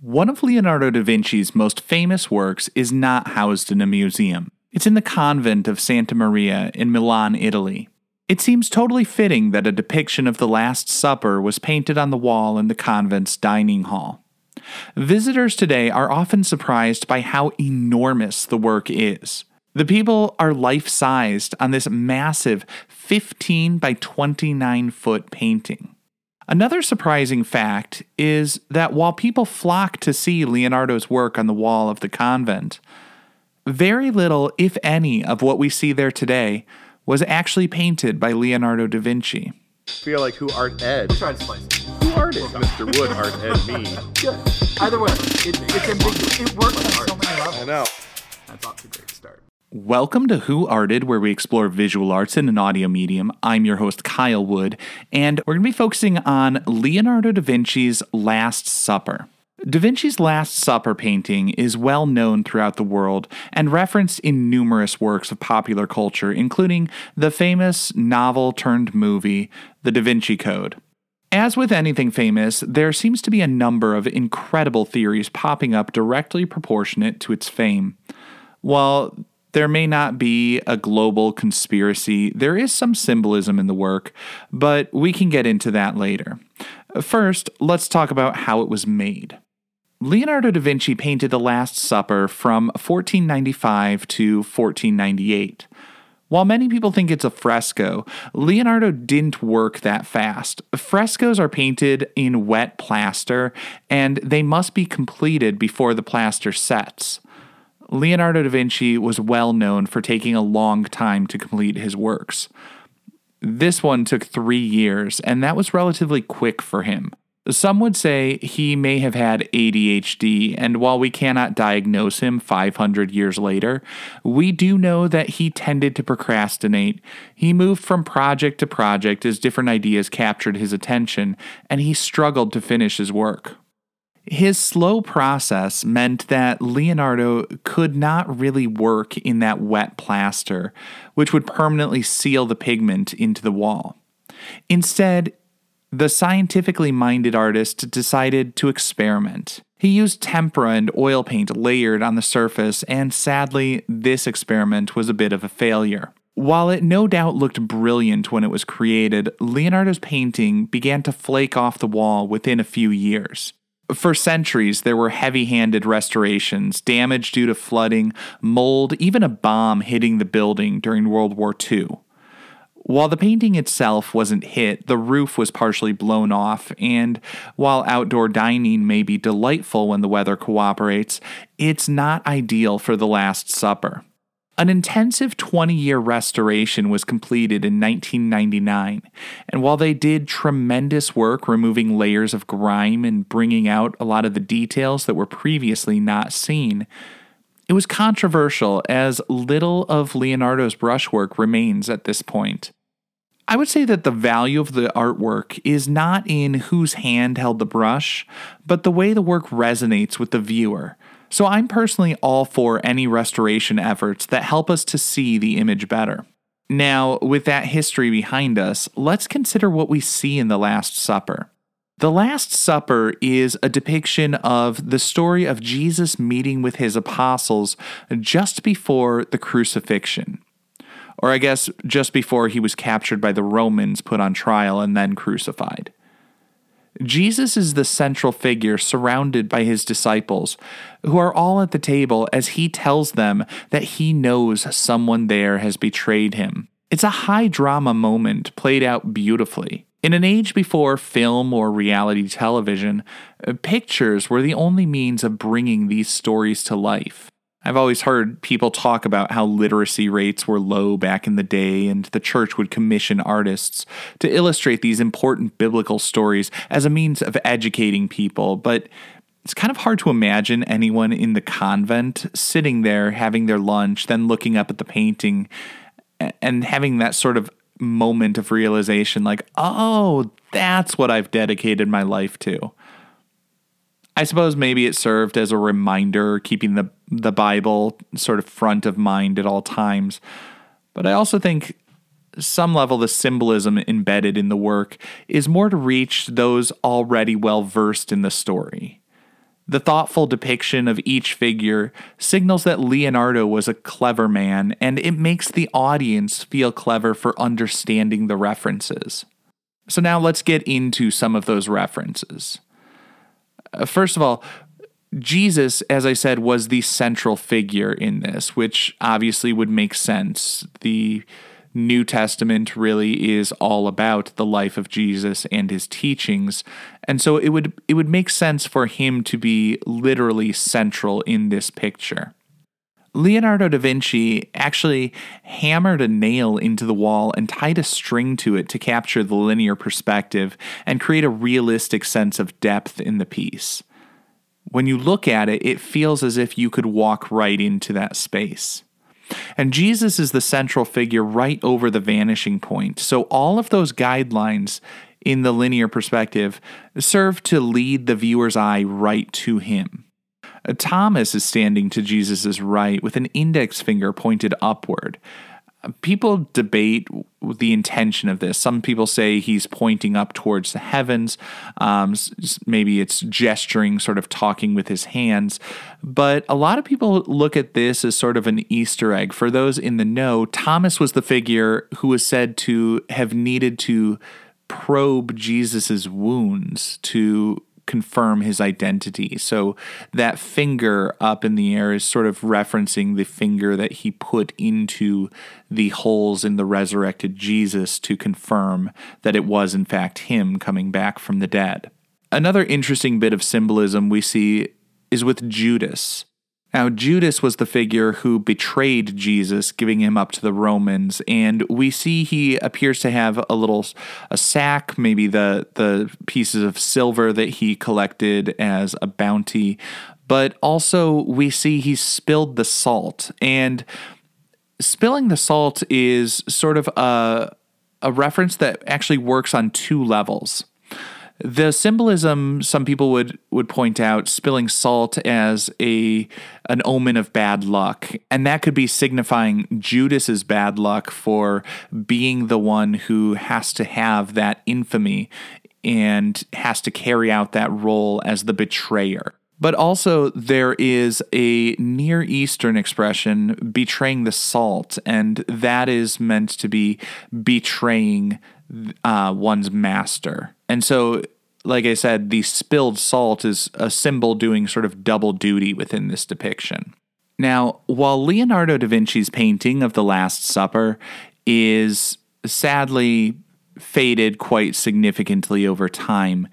One of Leonardo da Vinci's most famous works is not housed in a museum. It's in the convent of Santa Maria in Milan, Italy. It seems totally fitting that a depiction of the Last Supper was painted on the wall in the convent's dining hall. Visitors today are often surprised by how enormous the work is. The people are life sized on this massive 15 by 29 foot painting. Another surprising fact is that while people flock to see Leonardo's work on the wall of the convent, very little, if any, of what we see there today was actually painted by Leonardo da Vinci. I feel like who art Ed? We'll try to spice it. Who art is Mr. Wood art Ed me? Good. Either way, it, it's ambiguous. It works on so many levels. I know. That's off to a great start. Welcome to Who Arted, where we explore visual arts in an audio medium. I'm your host, Kyle Wood, and we're going to be focusing on Leonardo da Vinci's Last Supper. Da Vinci's Last Supper painting is well known throughout the world and referenced in numerous works of popular culture, including the famous novel turned movie, The Da Vinci Code. As with anything famous, there seems to be a number of incredible theories popping up directly proportionate to its fame. While there may not be a global conspiracy. There is some symbolism in the work, but we can get into that later. First, let's talk about how it was made. Leonardo da Vinci painted The Last Supper from 1495 to 1498. While many people think it's a fresco, Leonardo didn't work that fast. Frescoes are painted in wet plaster, and they must be completed before the plaster sets. Leonardo da Vinci was well known for taking a long time to complete his works. This one took three years, and that was relatively quick for him. Some would say he may have had ADHD, and while we cannot diagnose him 500 years later, we do know that he tended to procrastinate. He moved from project to project as different ideas captured his attention, and he struggled to finish his work. His slow process meant that Leonardo could not really work in that wet plaster, which would permanently seal the pigment into the wall. Instead, the scientifically minded artist decided to experiment. He used tempera and oil paint layered on the surface, and sadly, this experiment was a bit of a failure. While it no doubt looked brilliant when it was created, Leonardo's painting began to flake off the wall within a few years. For centuries, there were heavy handed restorations, damage due to flooding, mold, even a bomb hitting the building during World War II. While the painting itself wasn't hit, the roof was partially blown off, and while outdoor dining may be delightful when the weather cooperates, it's not ideal for the Last Supper. An intensive 20 year restoration was completed in 1999, and while they did tremendous work removing layers of grime and bringing out a lot of the details that were previously not seen, it was controversial as little of Leonardo's brushwork remains at this point. I would say that the value of the artwork is not in whose hand held the brush, but the way the work resonates with the viewer so I'm personally all for any restoration efforts that help us to see the image better. Now, with that history behind us, let's consider what we see in The Last Supper. The Last Supper is a depiction of the story of Jesus meeting with his apostles just before the crucifixion. Or, I guess, just before he was captured by the Romans, put on trial, and then crucified. Jesus is the central figure surrounded by his disciples, who are all at the table as he tells them that he knows someone there has betrayed him. It's a high drama moment played out beautifully. In an age before film or reality television, uh, pictures were the only means of bringing these stories to life. I've always heard people talk about how literacy rates were low back in the day, and the church would commission artists to illustrate these important biblical stories as a means of educating people. But it's kind of hard to imagine anyone in the convent sitting there having their lunch, then looking up at the painting and having that sort of moment of realization like, oh, that's what I've dedicated my life to. I suppose maybe it served as a reminder, keeping the, the Bible sort of front of mind at all times. But I also think some level the symbolism embedded in the work is more to reach those already well versed in the story. The thoughtful depiction of each figure signals that Leonardo was a clever man, and it makes the audience feel clever for understanding the references. So, now let's get into some of those references. Uh, first of all, Jesus, as I said, was the central figure in this, which obviously would make sense. The New Testament really is all about the life of Jesus and his teachings. And so it would it would make sense for him to be literally central in this picture. Leonardo da Vinci actually hammered a nail into the wall and tied a string to it to capture the linear perspective and create a realistic sense of depth in the piece when you look at it, it feels as if you could walk right into that space. And Jesus is the central figure right over the vanishing point. So all of those guidelines in the linear perspective serve to lead the viewer's eye right to him. Thomas is standing to Jesus' right with an index finger pointed upward people debate the intention of this. Some people say he's pointing up towards the heavens. Um, maybe it's gesturing, sort of talking with his hands. But a lot of people look at this as sort of an Easter egg. For those in the know, Thomas was the figure who was said to have needed to probe Jesus's wounds to confirm his identity. So that finger up in the air is sort of referencing the finger that he put into the holes in the resurrected Jesus to confirm that it was, in fact, him coming back from the dead. Another interesting bit of symbolism we see is with Judas. Now, Judas was the figure who betrayed Jesus, giving him up to the Romans, and we see he appears to have a little a sack, maybe the the pieces of silver that he collected as a bounty, but also we see he spilled the salt, and spilling the salt is sort of a a reference that actually works on two levels. The symbolism, some people would would point out, spilling salt as a an omen of bad luck, and that could be signifying Judas's bad luck for being the one who has to have that infamy and has to carry out that role as the betrayer. But also, there is a Near Eastern expression, betraying the salt, and that is meant to be betraying uh, one's master. And so, like I said, the spilled salt is a symbol doing sort of double duty within this depiction. Now, while Leonardo da Vinci's painting of the Last Supper is sadly faded quite significantly over time,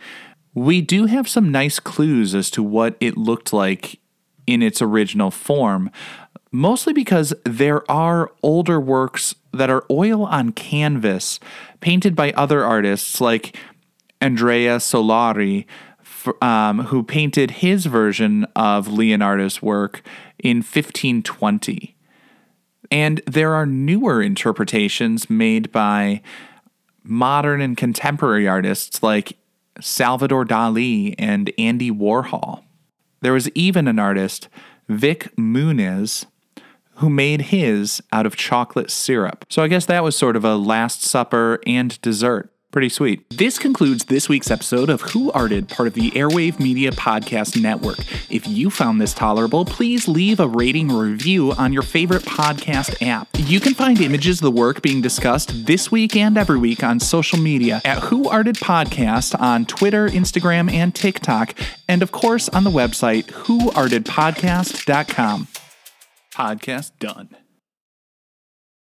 we do have some nice clues as to what it looked like in its original form, mostly because there are older works that are oil on canvas painted by other artists like Andrea Solari, um, who painted his version of Leonardo's work in 1520. And there are newer interpretations made by modern and contemporary artists like Salvador Dali and Andy Warhol. There was even an artist, Vik Muniz, who made his out of chocolate syrup. So I guess that was sort of a Last Supper and dessert. Pretty sweet. This concludes this week's episode of Who Arted, part of the Airwave Media Podcast Network. If you found this tolerable, please leave a rating or review on your favorite podcast app. You can find images of the work being discussed this week and every week on social media at Who Arted Podcast on Twitter, Instagram, and TikTok, and of course on the website whoartedpodcast.com. Podcast done.